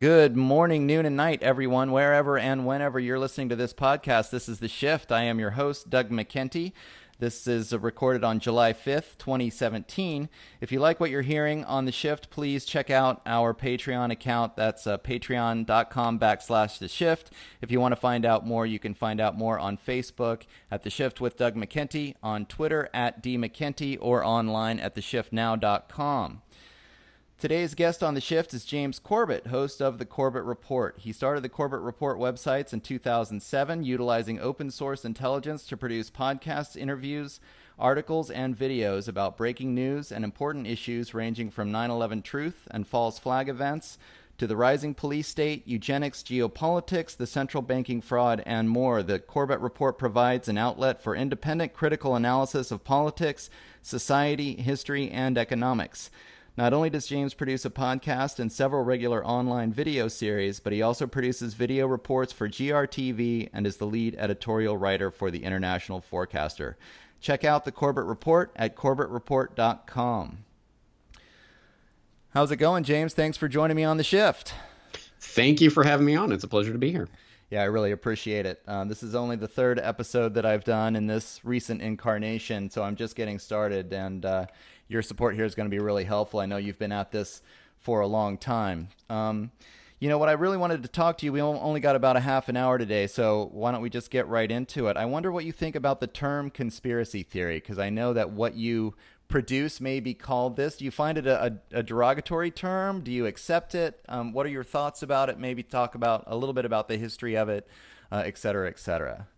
Good morning, noon, and night, everyone, wherever and whenever you're listening to this podcast. This is The Shift. I am your host, Doug McKenty. This is recorded on July 5th, 2017. If you like what you're hearing on The Shift, please check out our Patreon account. That's uh, patreon.com backslash The Shift. If you want to find out more, you can find out more on Facebook at The Shift with Doug McKenty, on Twitter at D McKenty, or online at theshiftnow.com. Today's guest on the shift is James Corbett, host of the Corbett Report. He started the Corbett Report websites in 2007, utilizing open source intelligence to produce podcasts, interviews, articles, and videos about breaking news and important issues ranging from 9 11 truth and false flag events to the rising police state, eugenics, geopolitics, the central banking fraud, and more. The Corbett Report provides an outlet for independent critical analysis of politics, society, history, and economics. Not only does James produce a podcast and several regular online video series, but he also produces video reports for GRTV and is the lead editorial writer for the International Forecaster. Check out the Corbett Report at corbettreport.com. How's it going, James? Thanks for joining me on the shift. Thank you for having me on. It's a pleasure to be here. Yeah, I really appreciate it. Um, this is only the third episode that I've done in this recent incarnation, so I'm just getting started. And uh, your support here is going to be really helpful. I know you've been at this for a long time. Um, you know what? I really wanted to talk to you. We only got about a half an hour today, so why don't we just get right into it? I wonder what you think about the term conspiracy theory, because I know that what you produce may be called this. Do you find it a, a, a derogatory term? Do you accept it? Um, what are your thoughts about it? Maybe talk about a little bit about the history of it, uh, et cetera, et cetera.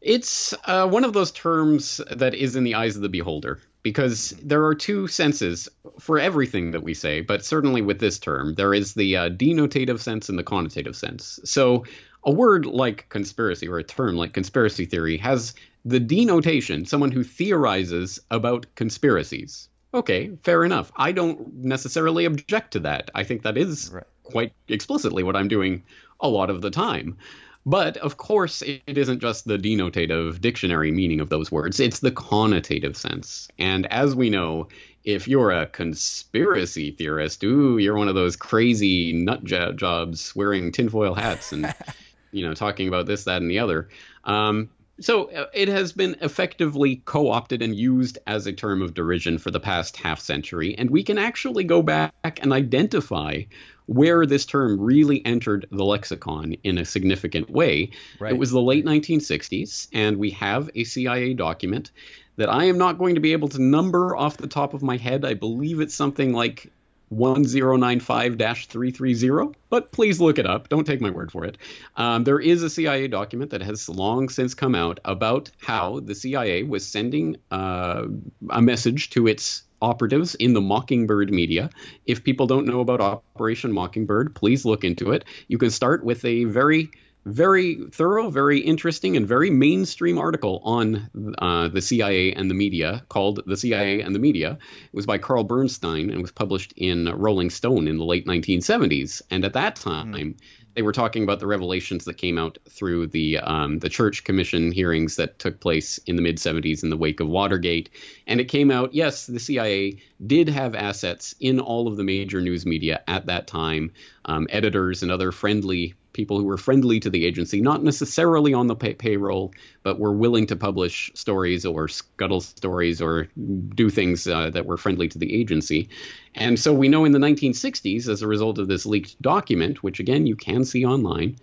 It's uh, one of those terms that is in the eyes of the beholder because there are two senses for everything that we say, but certainly with this term, there is the uh, denotative sense and the connotative sense. So a word like conspiracy or a term like conspiracy theory has the denotation, someone who theorizes about conspiracies. Okay, fair enough. I don't necessarily object to that. I think that is right. quite explicitly what I'm doing a lot of the time. But of course, it isn't just the denotative dictionary meaning of those words, it's the connotative sense. And as we know, if you're a conspiracy theorist, ooh, you're one of those crazy nut jobs wearing tinfoil hats and, you know, talking about this, that, and the other. Um, so uh, it has been effectively co opted and used as a term of derision for the past half century. And we can actually go back and identify where this term really entered the lexicon in a significant way. Right. It was the late 1960s, and we have a CIA document that I am not going to be able to number off the top of my head. I believe it's something like 1095-330 but please look it up don't take my word for it um, there is a cia document that has long since come out about how the cia was sending uh, a message to its operatives in the Mockingbird media. If people don't know about Operation Mockingbird, please look into it. You can start with a very very thorough, very interesting, and very mainstream article on uh, the CIA and the media called The CIA and the Media. It was by Carl Bernstein and was published in Rolling Stone in the late 1970s. And at that time, mm-hmm they were talking about the revelations that came out through the um, the Church Commission hearings that took place in the mid 70s in the wake of Watergate, and it came out yes, the CIA did have assets in all of the major news media at that time, um, editors and other friendly people who were friendly to the agency, not necessarily on the pay- payroll, but were willing to publish stories or scuttle stories or do things uh, that were friendly to the agency. And so we know in the 1960s, as a result of this leaked document, which again you can see online,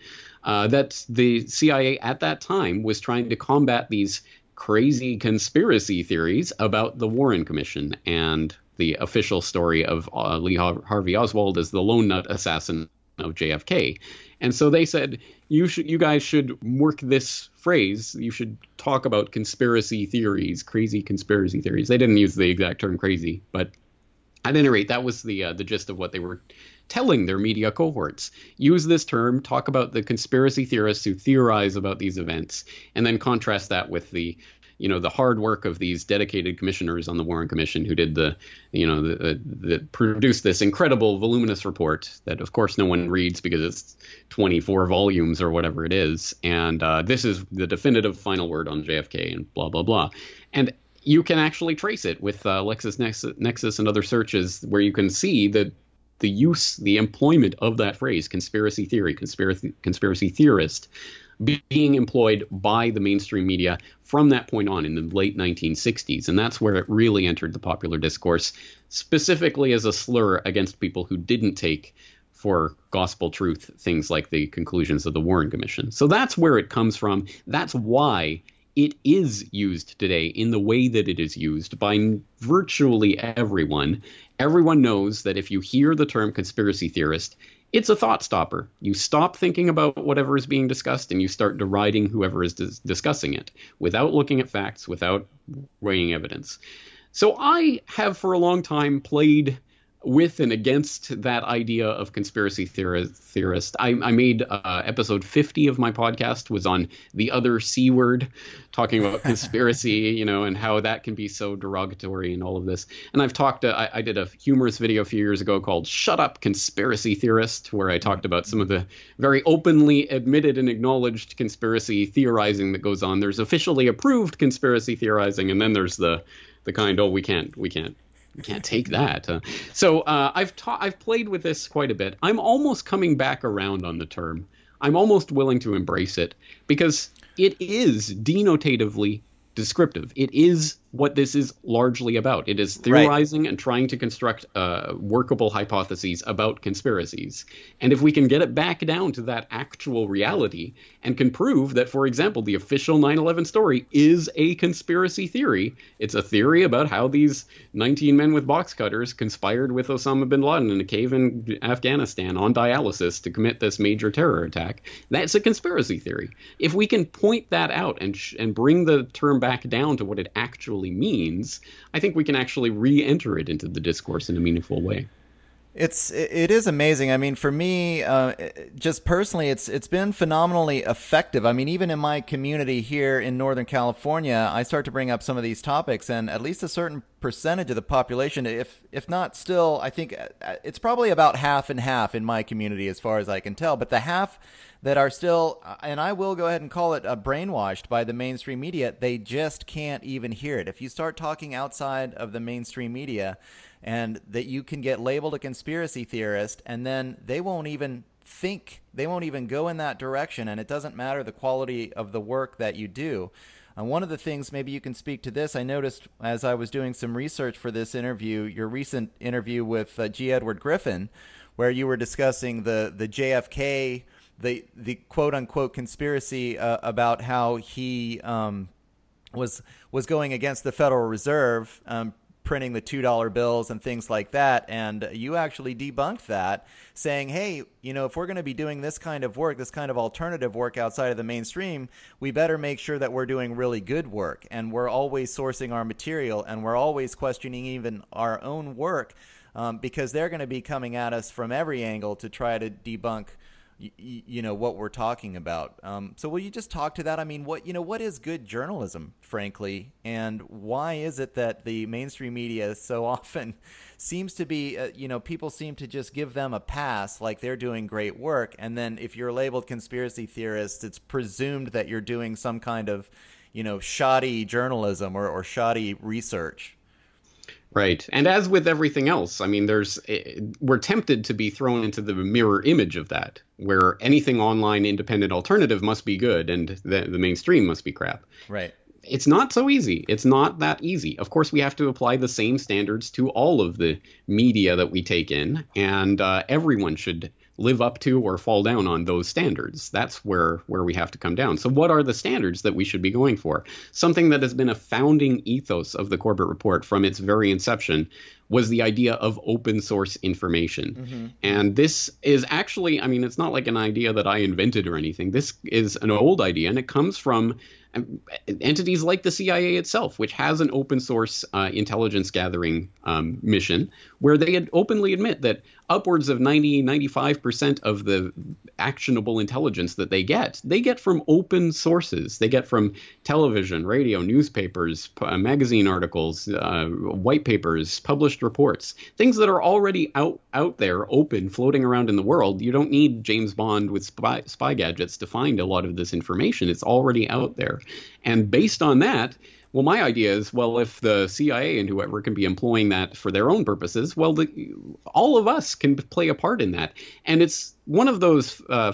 uh, that the CIA at that time was trying to combat these crazy conspiracy theories about the Warren Commission and the official story of uh, Lee Harvey Oswald as the lone nut assassin of JFK. And so they said, you should, you guys should work this phrase. You should talk about conspiracy theories, crazy conspiracy theories. They didn't use the exact term crazy, but at any rate, that was the uh, the gist of what they were telling their media cohorts. Use this term, talk about the conspiracy theorists who theorize about these events, and then contrast that with the you know the hard work of these dedicated commissioners on the Warren Commission who did the you know the, the, the, produced this incredible voluminous report that of course no one reads because it's 24 volumes or whatever it is. And uh, this is the definitive final word on JFK and blah blah blah. And you can actually trace it with uh, LexisNexis and other searches where you can see that the use, the employment of that phrase, conspiracy theory, conspiracy, conspiracy theorist, being employed by the mainstream media from that point on in the late 1960s. And that's where it really entered the popular discourse, specifically as a slur against people who didn't take for gospel truth things like the conclusions of the Warren Commission. So that's where it comes from. That's why it is used today in the way that it is used by virtually everyone. Everyone knows that if you hear the term conspiracy theorist, it's a thought stopper. You stop thinking about whatever is being discussed and you start deriding whoever is dis- discussing it without looking at facts, without weighing evidence. So I have for a long time played with and against that idea of conspiracy theorist. I, I made uh, episode 50 of my podcast was on the other C word, talking about conspiracy, you know, and how that can be so derogatory and all of this. And I've talked, uh, I, I, did a humorous video a few years ago called Shut Up Conspiracy Theorist, where I talked about some of the very openly admitted and acknowledged conspiracy theorizing that goes on. There's officially approved conspiracy theorizing, and then there's the the kind, oh, we can't, we can't can't take that. Uh, so uh, I've ta- I've played with this quite a bit. I'm almost coming back around on the term. I'm almost willing to embrace it because it is denotatively descriptive. It is what this is largely about. It is theorizing right. and trying to construct uh, workable hypotheses about conspiracies. And if we can get it back down to that actual reality and can prove that, for example, the official 9 11 story is a conspiracy theory, it's a theory about how these 19 men with box cutters conspired with Osama bin Laden in a cave in Afghanistan on dialysis to commit this major terror attack, that's a conspiracy theory. If we can point that out and, sh- and bring the term back down to what it actually actually means, I think we can actually re-enter it into the discourse in a meaningful way. It's it is amazing. I mean, for me, uh, just personally, it's it's been phenomenally effective. I mean, even in my community here in Northern California, I start to bring up some of these topics, and at least a certain percentage of the population, if if not still, I think uh, it's probably about half and half in my community, as far as I can tell. But the half that are still, uh, and I will go ahead and call it uh, brainwashed by the mainstream media, they just can't even hear it. If you start talking outside of the mainstream media and that you can get labeled a conspiracy theorist and then they won't even think they won't even go in that direction and it doesn't matter the quality of the work that you do. Uh, one of the things maybe you can speak to this i noticed as i was doing some research for this interview your recent interview with uh, g. Edward griffin where you were discussing the the jfk the the quote unquote conspiracy uh, about how he um, was was going against the Federal Reserve, um, printing the two dollar bills and things like that. And you actually debunked that, saying, "Hey, you know, if we're going to be doing this kind of work, this kind of alternative work outside of the mainstream, we better make sure that we're doing really good work, and we're always sourcing our material, and we're always questioning even our own work." Um, because they're going to be coming at us from every angle to try to debunk you, you know what we're talking about. Um, so will you just talk to that? I mean, what you know, what is good journalism, frankly, and why is it that the mainstream media so often seems to be, uh, you know, people seem to just give them a pass, like they're doing great work, and then if you're labeled conspiracy theorist, it's presumed that you're doing some kind of, you know, shoddy journalism or, or shoddy research. Right. And as with everything else, I mean, there's eh, we're tempted to be thrown into the mirror image of that, where anything online independent alternative must be good and the, the mainstream must be crap. Right. It's not so easy. It's not that easy. Of course, we have to apply the same standards to all of the media that we take in, and uh, everyone should live up to or fall down on those standards. That's where where we have to come down. So what are the standards that we should be going for? Something that has been a founding ethos of the Corbett report from its very inception was the idea of open source information. Mm-hmm. And this is actually, I mean, it's not like an idea that I invented or anything. This is an old idea and it comes from entities like the CIA itself, which has an open source uh, intelligence gathering um, mission, where they openly admit that upwards of 90, 95% of the actionable intelligence that they get, they get from open sources. They get from television, radio, newspapers, uh, magazine articles, uh, white papers, published published reports, things that are already out out there, open, floating around in the world. You don't need James Bond with spy, spy gadgets to find a lot of this information. It's already out there, and based on that, well, my idea is, well, if the CIA and whoever can be employing that for their own purposes, well, the, all of us can play a part in that. And it's one of those uh,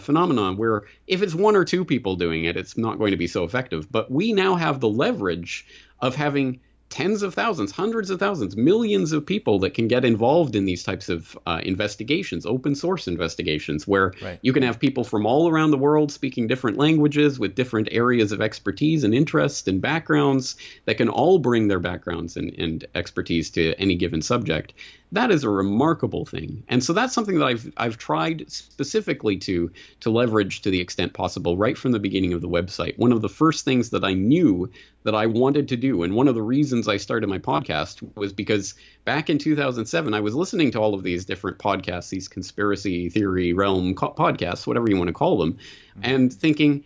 where if it's one or two people doing it, it's not going to be so effective. But we now have the leverage of having tens of thousands, hundreds of thousands, millions of people that can get involved in these types of uh, investigations, open source investigations, where right. you can have people from all around the world speaking different languages with different areas of expertise and interest and backgrounds that can all bring their backgrounds and, and expertise to any given subject that is a remarkable thing. And so that's something that I've I've tried specifically to to leverage to the extent possible right from the beginning of the website. One of the first things that I knew that I wanted to do and one of the reasons I started my podcast was because back in 2007 I was listening to all of these different podcasts, these conspiracy theory realm co- podcasts, whatever you want to call them, mm-hmm. and thinking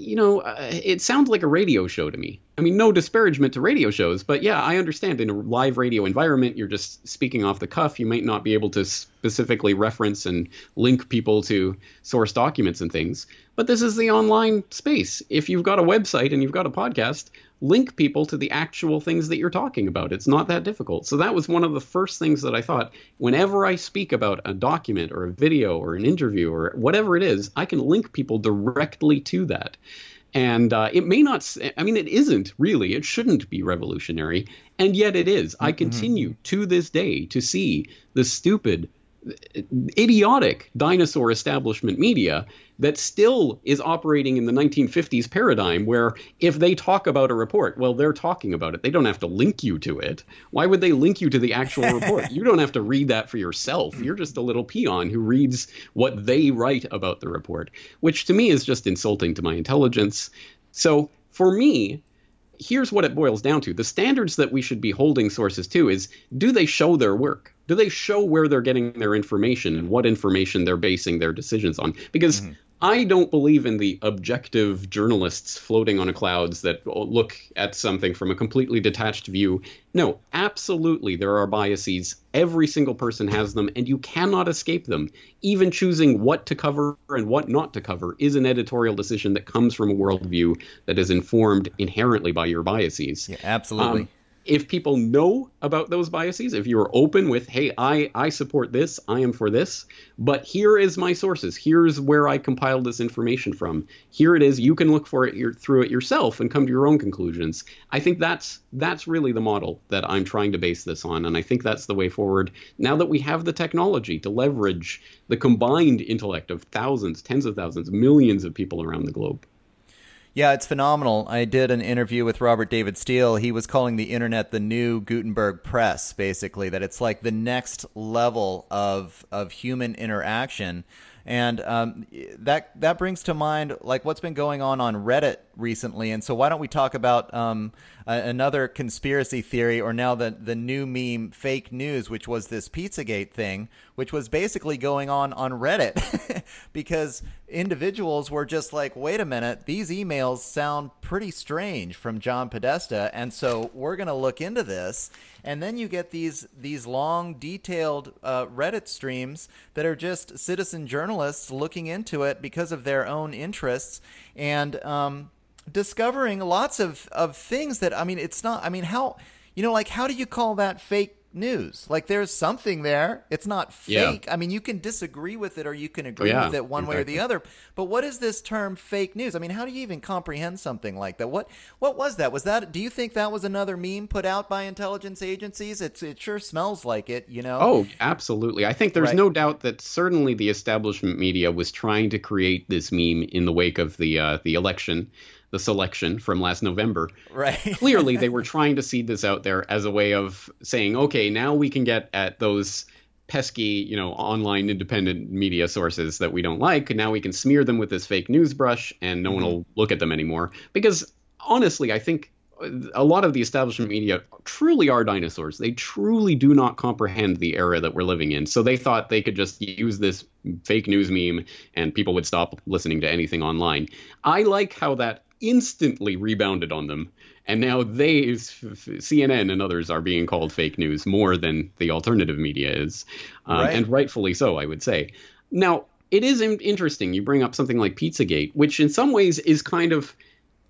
you know, uh, it sounds like a radio show to me. I mean, no disparagement to radio shows, but yeah, I understand in a live radio environment, you're just speaking off the cuff. You might not be able to specifically reference and link people to source documents and things. But this is the online space. If you've got a website and you've got a podcast, link people to the actual things that you're talking about. It's not that difficult. So that was one of the first things that I thought whenever I speak about a document or a video or an interview or whatever it is, I can link people directly to that. And uh, it may not, I mean, it isn't really, it shouldn't be revolutionary. And yet it is. I mm-hmm. continue to this day to see the stupid idiotic dinosaur establishment media that still is operating in the 1950s paradigm where if they talk about a report, well, they're talking about it. They don't have to link you to it. Why would they link you to the actual report? You don't have to read that for yourself. You're just a little peon who reads what they write about the report, which to me is just insulting to my intelligence. So for me, here's what it boils down to the standards that we should be holding sources to is do they show their work do they show where they're getting their information and what information they're basing their decisions on because mm-hmm. I don't believe in the objective journalists floating on a clouds that look at something from a completely detached view. No, absolutely, there are biases. Every single person has them, and you cannot escape them. Even choosing what to cover and what not to cover is an editorial decision that comes from a worldview that is informed inherently by your biases. Yeah, absolutely. Um, if people know about those biases, if you're open with, hey, I, I support this, I am for this, but here is my sources, here's where I compiled this information from, here it is, you can look for it your, through it yourself and come to your own conclusions. I think that's that's really the model that I'm trying to base this on, and I think that's the way forward. Now that we have the technology to leverage the combined intellect of thousands, tens of thousands, millions of people around the globe. Yeah, it's phenomenal. I did an interview with Robert David Steele. He was calling the internet the new Gutenberg press, basically, that it's like the next level of of human interaction. And um, that that brings to mind like what's been going on on Reddit recently. And so why don't we talk about um, another conspiracy theory, or now the the new meme, fake news, which was this PizzaGate thing, which was basically going on on Reddit, because individuals were just like, wait a minute, these emails sound pretty strange from John Podesta, and so we're going to look into this. And then you get these these long, detailed uh, Reddit streams that are just citizen journalists looking into it because of their own interests and um, discovering lots of of things that I mean, it's not. I mean, how you know, like, how do you call that fake news. Like there's something there. It's not fake. Yeah. I mean, you can disagree with it or you can agree oh, yeah, with it one exactly. way or the other. But what is this term fake news? I mean, how do you even comprehend something like that? What what was that? Was that do you think that was another meme put out by intelligence agencies? It's it sure smells like it, you know. Oh, absolutely. I think there's right. no doubt that certainly the establishment media was trying to create this meme in the wake of the uh, the election the selection from last November. Right. Clearly, they were trying to seed this out there as a way of saying, okay, now we can get at those pesky, you know, online independent media sources that we don't like. Now we can smear them with this fake news brush, and no mm-hmm. one will look at them anymore. Because honestly, I think a lot of the establishment media truly are dinosaurs. They truly do not comprehend the era that we're living in. So they thought they could just use this fake news meme and people would stop listening to anything online. I like how that instantly rebounded on them and now they, CNN and others, are being called fake news more than the alternative media is, um, right. and rightfully so, I would say. Now, it is interesting. You bring up something like Pizzagate, which in some ways is kind of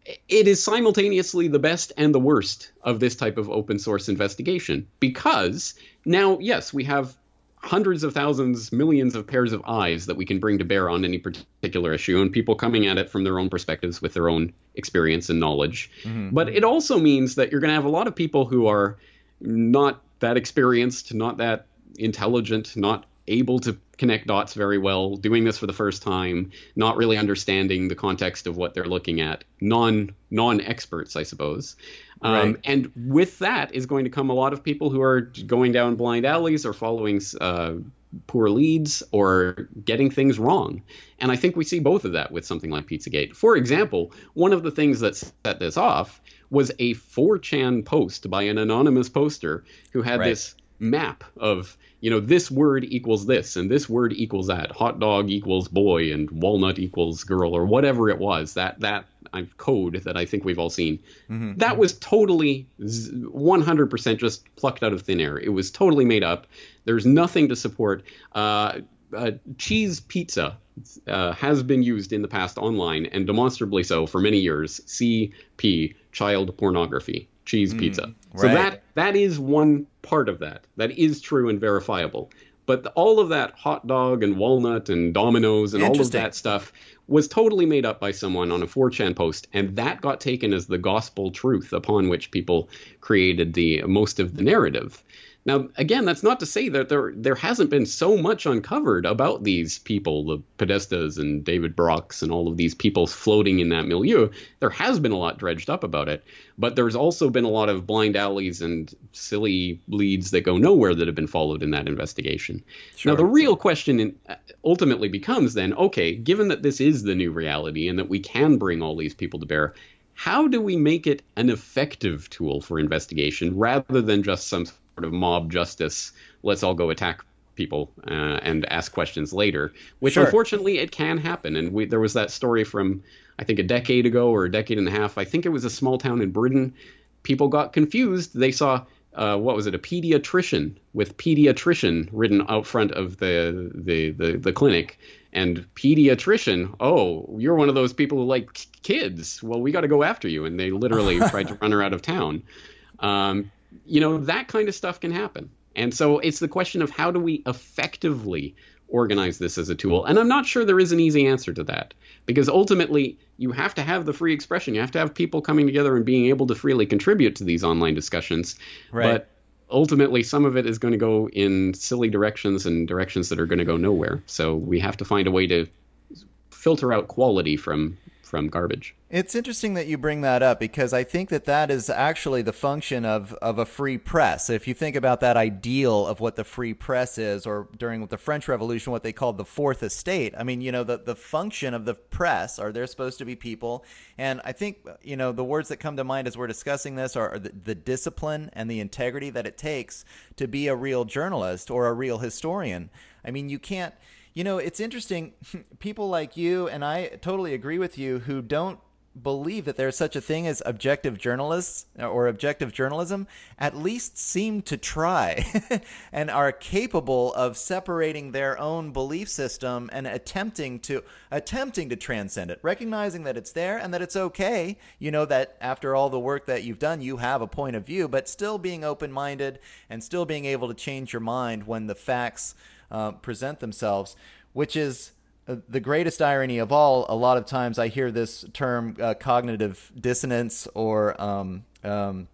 it is simultaneously the best and the worst of this type of open source investigation because now, yes, we have hundreds of thousands, millions of pairs of eyes that we can bring to bear on any particular issue, and people coming at it from their own perspectives with their own experience and knowledge. Mm-hmm. But it also means that you're going to have a lot of people who are not that experienced, not that intelligent, not able to connect dots very well, doing this for the first time, not really understanding the context of what they're looking at, non non experts, I suppose. Um, right. And with that is going to come a lot of people who are going down blind alleys or following uh, poor leads or getting things wrong. And I think we see both of that with something like Pizzagate. For example, one of the things that set this off was a 4chan post by an anonymous poster who had right. this map of you know this word equals this and this word equals that. Hot dog equals boy and walnut equals girl or whatever it was. That that code that i think we've all seen. Mm-hmm. that was totally 100% just plucked out of thin air. It was totally made up. There's nothing to support. Uh, uh, cheese pizza uh, has been used in the past online and demonstrably so for many years. Cp child pornography cheese mm, pizza. Right. So that that is one part of that. That is true and verifiable. But the, all of that hot dog and walnut and Domino's and all of that stuff was totally made up by someone on a 4chan post, and that got taken as the gospel truth upon which people created the most of the narrative. Now, again, that's not to say that there there hasn't been so much uncovered about these people, the Podestas and David Brock and all of these people floating in that milieu. There has been a lot dredged up about it, but there's also been a lot of blind alleys and silly leads that go nowhere that have been followed in that investigation. Sure. Now, the real question ultimately becomes then, okay, given that this is the new reality and that we can bring all these people to bear, how do we make it an effective tool for investigation rather than just some sort of mob justice. Let's all go attack people uh, and ask questions later, which sure. unfortunately it can happen. And we, there was that story from I think a decade ago or a decade and a half. I think it was a small town in Britain. People got confused. They saw uh, what was it, a pediatrician with pediatrician written out front of the, the the the clinic, and pediatrician. Oh, you're one of those people who like kids. Well, we got to go after you. And they literally tried to run her out of town. Um, you know, that kind of stuff can happen. And so it's the question of how do we effectively organize this as a tool? And I'm not sure there is an easy answer to that because ultimately you have to have the free expression. You have to have people coming together and being able to freely contribute to these online discussions. Right. But ultimately, some of it is going to go in silly directions and directions that are going to go nowhere. So we have to find a way to filter out quality from from garbage. It's interesting that you bring that up because I think that that is actually the function of, of a free press. If you think about that ideal of what the free press is, or during the French Revolution, what they called the fourth estate, I mean, you know, the, the function of the press are they're supposed to be people. And I think, you know, the words that come to mind as we're discussing this are, the, the discipline and the integrity that it takes to be a real journalist or a real historian. I mean, you can't you know, it's interesting. People like you, and I totally agree with you, who don't believe that there's such a thing as objective journalists uh, or objective journalism at least seem to try and are capable of separating their own belief system and attempting to attempting to transcend it recognizing that it's there and that it's okay you know that after all the work that you've done you have a point of view but still being open-minded and still being able to change your mind when the facts uh, present themselves, which is uh, the greatest irony of all. A lot of times I hear this term uh, cognitive dissonance or. Um, um,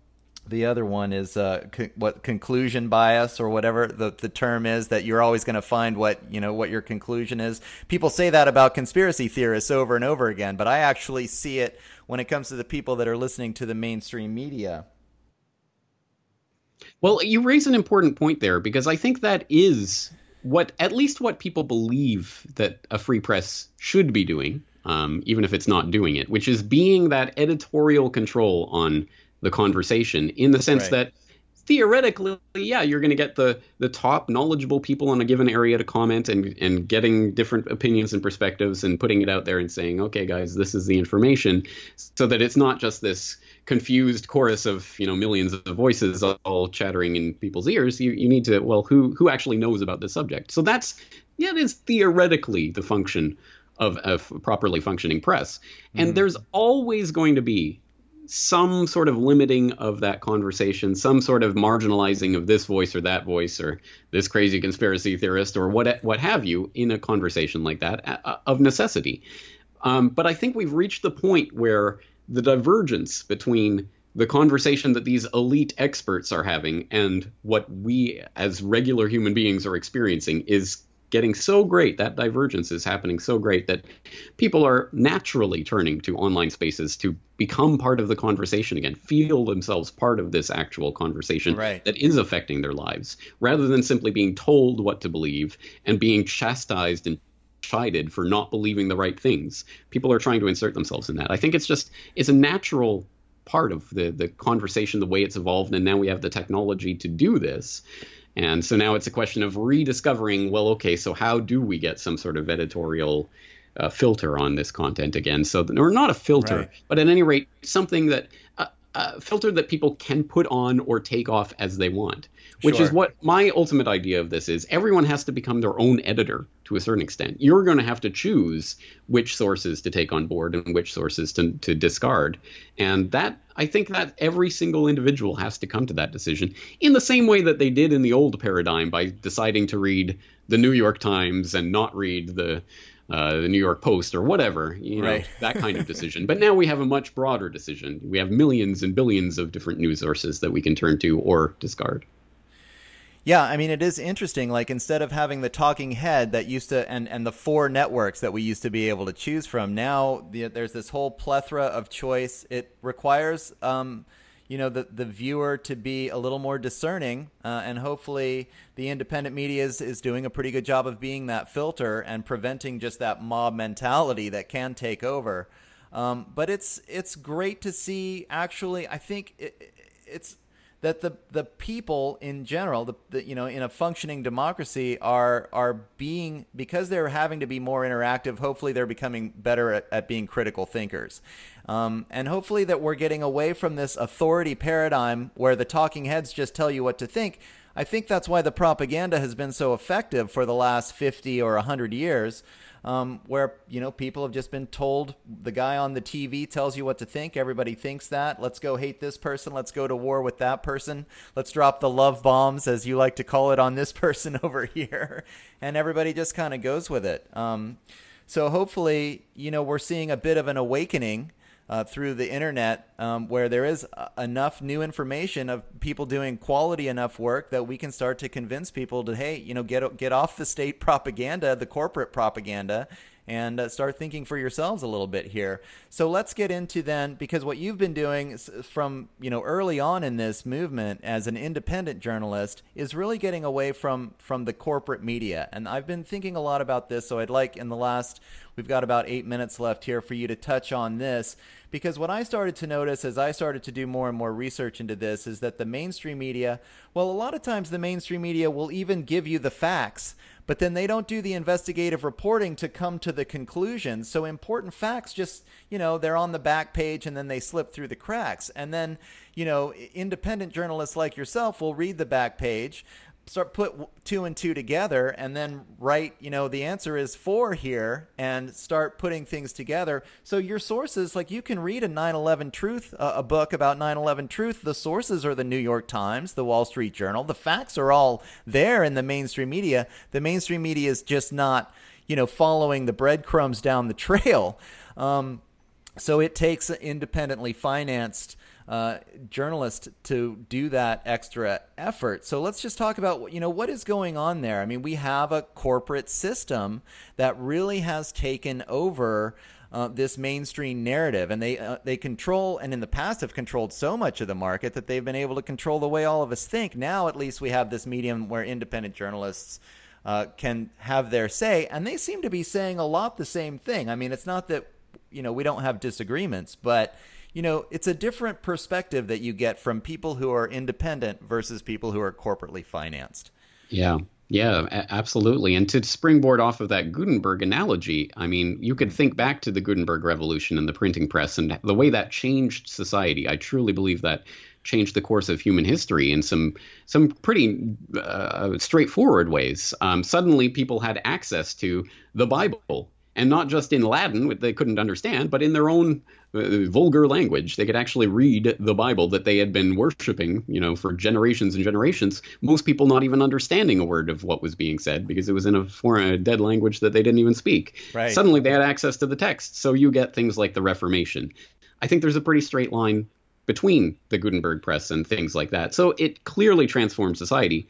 the other one is uh, co- what conclusion bias or whatever the, the term is that you're always going to find what you know what your conclusion is. People say that about conspiracy theorists over and over again, but I actually see it when it comes to the people that are listening to the mainstream media. Well, you raise an important point there because I think that is what at least what people believe that a free press should be doing, um, even if it's not doing it, which is being that editorial control on the conversation in the sense right. that theoretically, yeah, you're going to get the the top knowledgeable people in a given area to comment and and getting different opinions and perspectives and putting it out there and saying, okay, guys, this is the information, so that it's not just this confused chorus of you know millions of voices all chattering in people's ears. You you need to well, who who actually knows about this subject? So that's yeah, it is theoretically the function of a properly functioning press, and mm. there's always going to be some sort of limiting of that conversation, some sort of marginalizing of this voice or that voice or this crazy conspiracy theorist or what what have you in a conversation like that uh, of necessity. Um, but I think we've reached the point where the divergence between the conversation that these elite experts are having and what we as regular human beings are experiencing is getting so great, that divergence is happening so great that people are naturally turning to online spaces to become part of the conversation again, feel themselves part of this actual conversation right. that is affecting their lives, rather than simply being told what to believe and being chastised and chided for not believing the right things. People are trying to insert themselves in that. I think it's just it's a natural part of the the conversation, the way it's evolved, and now we have the technology to do this. And so now it's a question of rediscovering well, okay, so how do we get some sort of editorial uh, filter on this content again? So, or not a filter, right. but at any rate, something that uh, uh, filter that people can put on or take off as they want which sure. is what my ultimate idea of this is everyone has to become their own editor to a certain extent you're going to have to choose which sources to take on board and which sources to, to discard and that i think that every single individual has to come to that decision in the same way that they did in the old paradigm by deciding to read the new york times and not read the uh, the New York Post or whatever, you know, right. that kind of decision. But now we have a much broader decision. We have millions and billions of different news sources that we can turn to or discard. Yeah, I mean it is interesting. Like instead of having the talking head that used to and and the four networks that we used to be able to choose from, now the, there's this whole plethora of choice. It requires, um, you know, the the viewer to be a little more discerning, uh, and hopefully the independent media is is doing a pretty good job of being that filter and preventing just that mob mentality that can take over. Um, but it's it's great to see. Actually, I think it, it's that the the people in general, the, the, you know, in a functioning democracy, are are being because they're having to be more interactive. Hopefully, they're becoming better at, at being critical thinkers, um, and hopefully that we're getting away from this authority paradigm where the talking heads just tell you what to think. I think that's why the propaganda has been so effective for the last fifty or hundred years um, where you know people have just been told the guy on the TV tells you what to think. Everybody thinks that. Let's go hate this person. Let's go to war with that person. Let's drop the love bombs, as you like to call it, on this person over here, and everybody just kind of goes with it. Um, so hopefully, you know, we're seeing a bit of an awakening uh, through the internet um, where there is uh, enough new information of people doing quality enough work that we can start to convince people to hey you know get get off the state propaganda the corporate propaganda and uh, start thinking for yourselves a little bit here. So let's get into then because what you've been doing from you know early on in this movement as an independent journalist is really getting away from from the corporate media. And I've been thinking a lot about this. So I'd like in the last we've got about eight minutes left here for you to touch on this because what I started to notice as I started to do more and more research into this is that the mainstream media, well, a lot of times the mainstream media will even give you the facts but then they don't do the investigative reporting to come to the conclusion. So important facts just, you know, they're on the back page and then they slip through the cracks. And then, you know, independent journalists like yourself will read the back page, start put two and two together and then write you know the answer is four here and start putting things together. So your sources like you can read a 9-11 truth uh, a book about 9-11 truth. The sources are the new york times the wall street journal. The facts are all there in the mainstream media. The mainstream media is just not you know following the breadcrumbs down the trail. Um, so it takes independently financed uh, journalist to do that extra effort. So let's just talk about you know what is going on there. I mean, we have a corporate system that really has taken over. Uh, this mainstream narrative, and they uh, they control, and in the past have controlled so much of the market that they've been able to control the way all of us think. Now, at least, we have this medium where independent journalists uh, can have their say, and they seem to be saying a lot the same thing. I mean, it's not that you know we don't have disagreements, but you know, it's a different perspective that you get from people who are independent versus people who are corporately financed. Yeah. Yeah, absolutely. And to springboard off of that Gutenberg analogy, I mean, you could think back to the Gutenberg revolution and the printing press and the way that changed society. I truly believe that changed the course of human history in some some pretty uh, straightforward ways. Um, suddenly, people had access to the Bible, and not just in Latin, which they couldn't understand, but in their own uh, vulgar language. They could actually read the Bible that they had been worshiping, you know, for generations and generations. Most people not even understanding a word of what was being said because it was in a foreign, a dead language that they didn't even speak. Right. Suddenly, they had access to the text, so you get things like the Reformation. I think there's a pretty straight line between the Gutenberg press and things like that. So it clearly transformed society.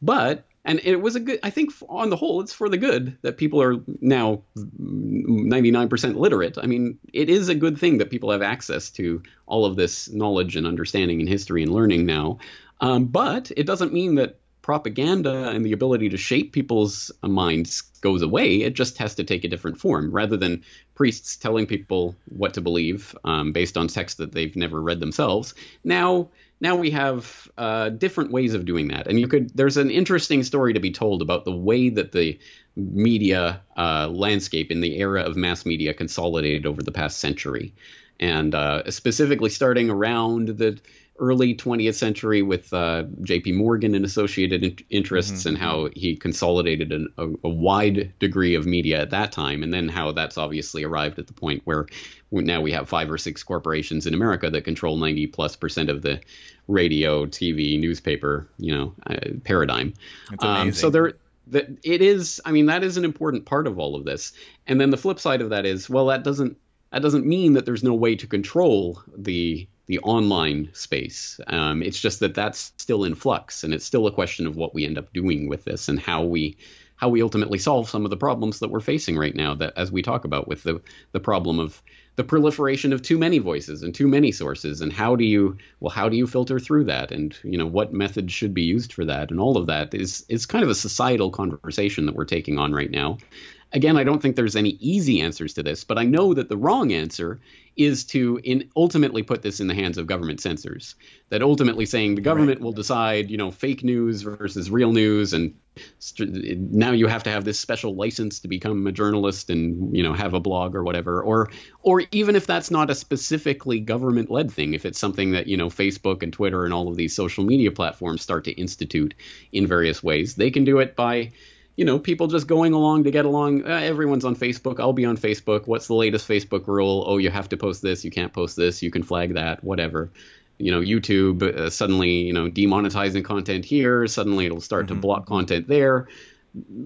But and it was a good i think on the whole it's for the good that people are now 99% literate. I mean it is a good thing that people have access to all of this knowledge and understanding and history and learning now. Um, but it doesn't mean that propaganda and the ability to shape people's minds goes away. It just has to take a different form. Rather than priests telling people what to believe um, based on texts that they've never read themselves now now we have uh, different ways of doing that. And you could there's an interesting story to be told about the way that the media uh, landscape in the era of mass media consolidated over the past century. And uh, specifically starting around the early 20th century with uh, J.P. Morgan and associated in- interests mm-hmm. and how he consolidated an, a, a, wide degree of media at that time, and then how that's obviously arrived at the point where now we have five or six corporations in America that control 90 plus percent of the radio, TV, newspaper, you know, uh, paradigm. Um, so there. That it is, I mean, that is an important part of all of this. And then the flip side of that is, well, that doesn't that doesn't mean that there's no way to control the the online space. Um, it's just that that's still in flux, and it's still a question of what we end up doing with this and how we how we ultimately solve some of the problems that we're facing right now. That as we talk about with the the problem of the proliferation of too many voices and too many sources, and how do you well how do you filter through that, and you know what methods should be used for that, and all of that is is kind of a societal conversation that we're taking on right now. Again, I don't think there's any easy answers to this, but I know that the wrong answer is to in ultimately put this in the hands of government censors. That ultimately saying the government right. will decide, you know, fake news versus real news, and st- now you have to have this special license to become a journalist and you know have a blog or whatever. Or or even if that's not a specifically government led thing, if it's something that you know Facebook and Twitter and all of these social media platforms start to institute in various ways, they can do it by you know, people just going along to get along. Uh, everyone's on Facebook. I'll be on Facebook. What's the latest Facebook rule? Oh, you have to post this. You can't post this. You can flag that. Whatever. You know, YouTube uh, suddenly, you know, demonetizing content here. Suddenly, it'll start mm-hmm. to block content there.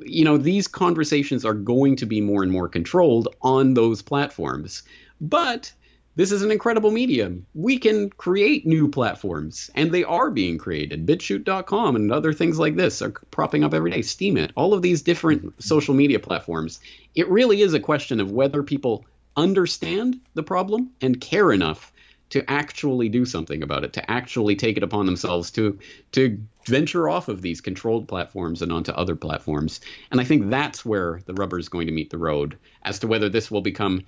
You know, these conversations are going to be more and more controlled on those platforms. But this is an incredible medium. We can create new platforms, and they are being created. BitChute.com and other things like this are propping up every day. Steemit, all of these different social media platforms. It really is a question of whether people understand the problem and care enough to actually do something about it, to actually take it upon themselves to to venture off of these controlled platforms and onto other platforms. And I think that's where the rubber is going to meet the road as to whether this will become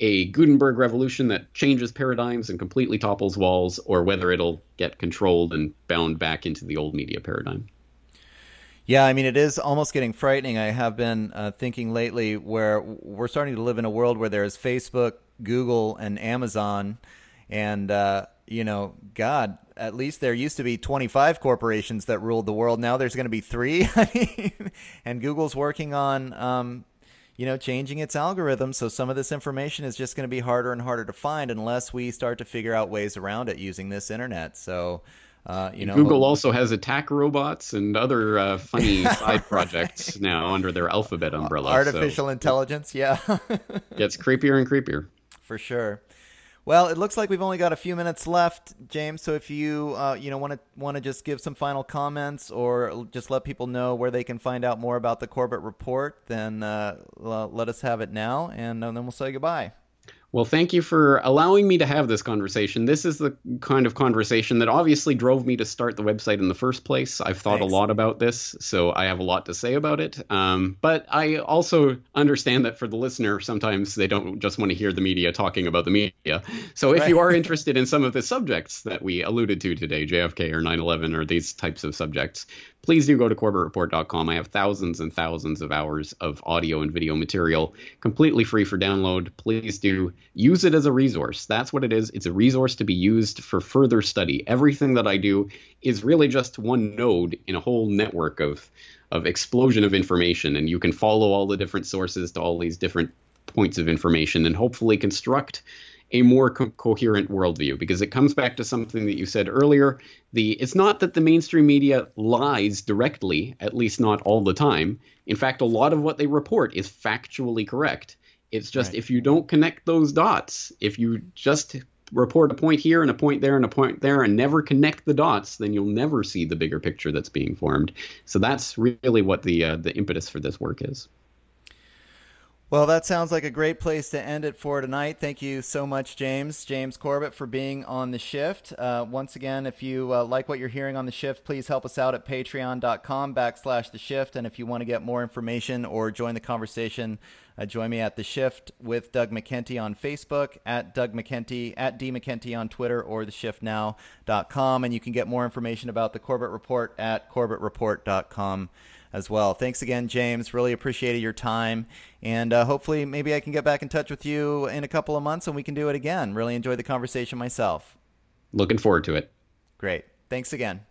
a Gutenberg revolution that changes paradigms and completely topples walls, or whether it'll get controlled and bound back into the old media paradigm. Yeah, I mean, it is almost getting frightening. I have been uh, thinking lately where we're starting to live in a world where there's Facebook, Google, and Amazon. And, uh, you know, God, at least there used to be 25 corporations that ruled the world. Now there's going to be three. And Google's working on um, you know, changing its algorithm. So some of this information is just going to be harder and harder to find unless we start to figure out ways around it using this internet. So, uh, you know, Google also has attack robots and other uh, funny side projects now under their Alphabet umbrella. Artificial so. intelligence, yeah, gets creepier and creepier. For sure. Well, it looks like we've only got a few minutes left, James. So if you uh, you know want to want to just give some final comments or just let people know where they can find out more about the Corbett Report, then uh, let us have it now, and then we'll say goodbye. Well, thank you for allowing me to have this conversation. This is the kind of conversation that obviously drove me to start the website in the first place. I've thought Thanks. a lot about this, so I have a lot to say about it. Um, but I also understand that for the listener, sometimes they don't just want to hear the media talking about the media. So if right. you are interested in some of the subjects that we alluded to today, JFK or 9 11 or these types of subjects, please do go to corbettreport.com. I have thousands and thousands of hours of audio and video material completely free for download. Please do use it as a resource. That's what it is. It's a resource to be used for further study. Everything that I do is really just one node in a whole network of of explosion of information and you can follow all the different sources to all these different points of information and hopefully construct a more co- coherent worldview because it comes back to something that you said earlier. The it's not that the mainstream media lies directly at least not all the time. In fact a lot of what they report is factually correct. It's just right. if you don't connect those dots if you just report a point here and a point there and a point there and never connect the dots then you'll never see the bigger picture that's being formed. So that's really what the uh, the impetus for this work is well, that sounds like a great place to end it for tonight. Thank you so much, James, James Corbett, for being on the shift. Uh, once again, if you uh, like what you're hearing on the shift, please help us out at patreon.com backslash the shift. And if you want to get more information or join the conversation, uh, join me at the shift with Doug McKenty on Facebook, at Doug McKenty, at D McKenty on Twitter, or theshiftnow.com. And you can get more information about the Corbett Report at corbettreport.com as well. Thanks again, James. Really appreciated your time. And uh, hopefully, maybe I can get back in touch with you in a couple of months and we can do it again. Really enjoyed the conversation myself. Looking forward to it. Great. Thanks again.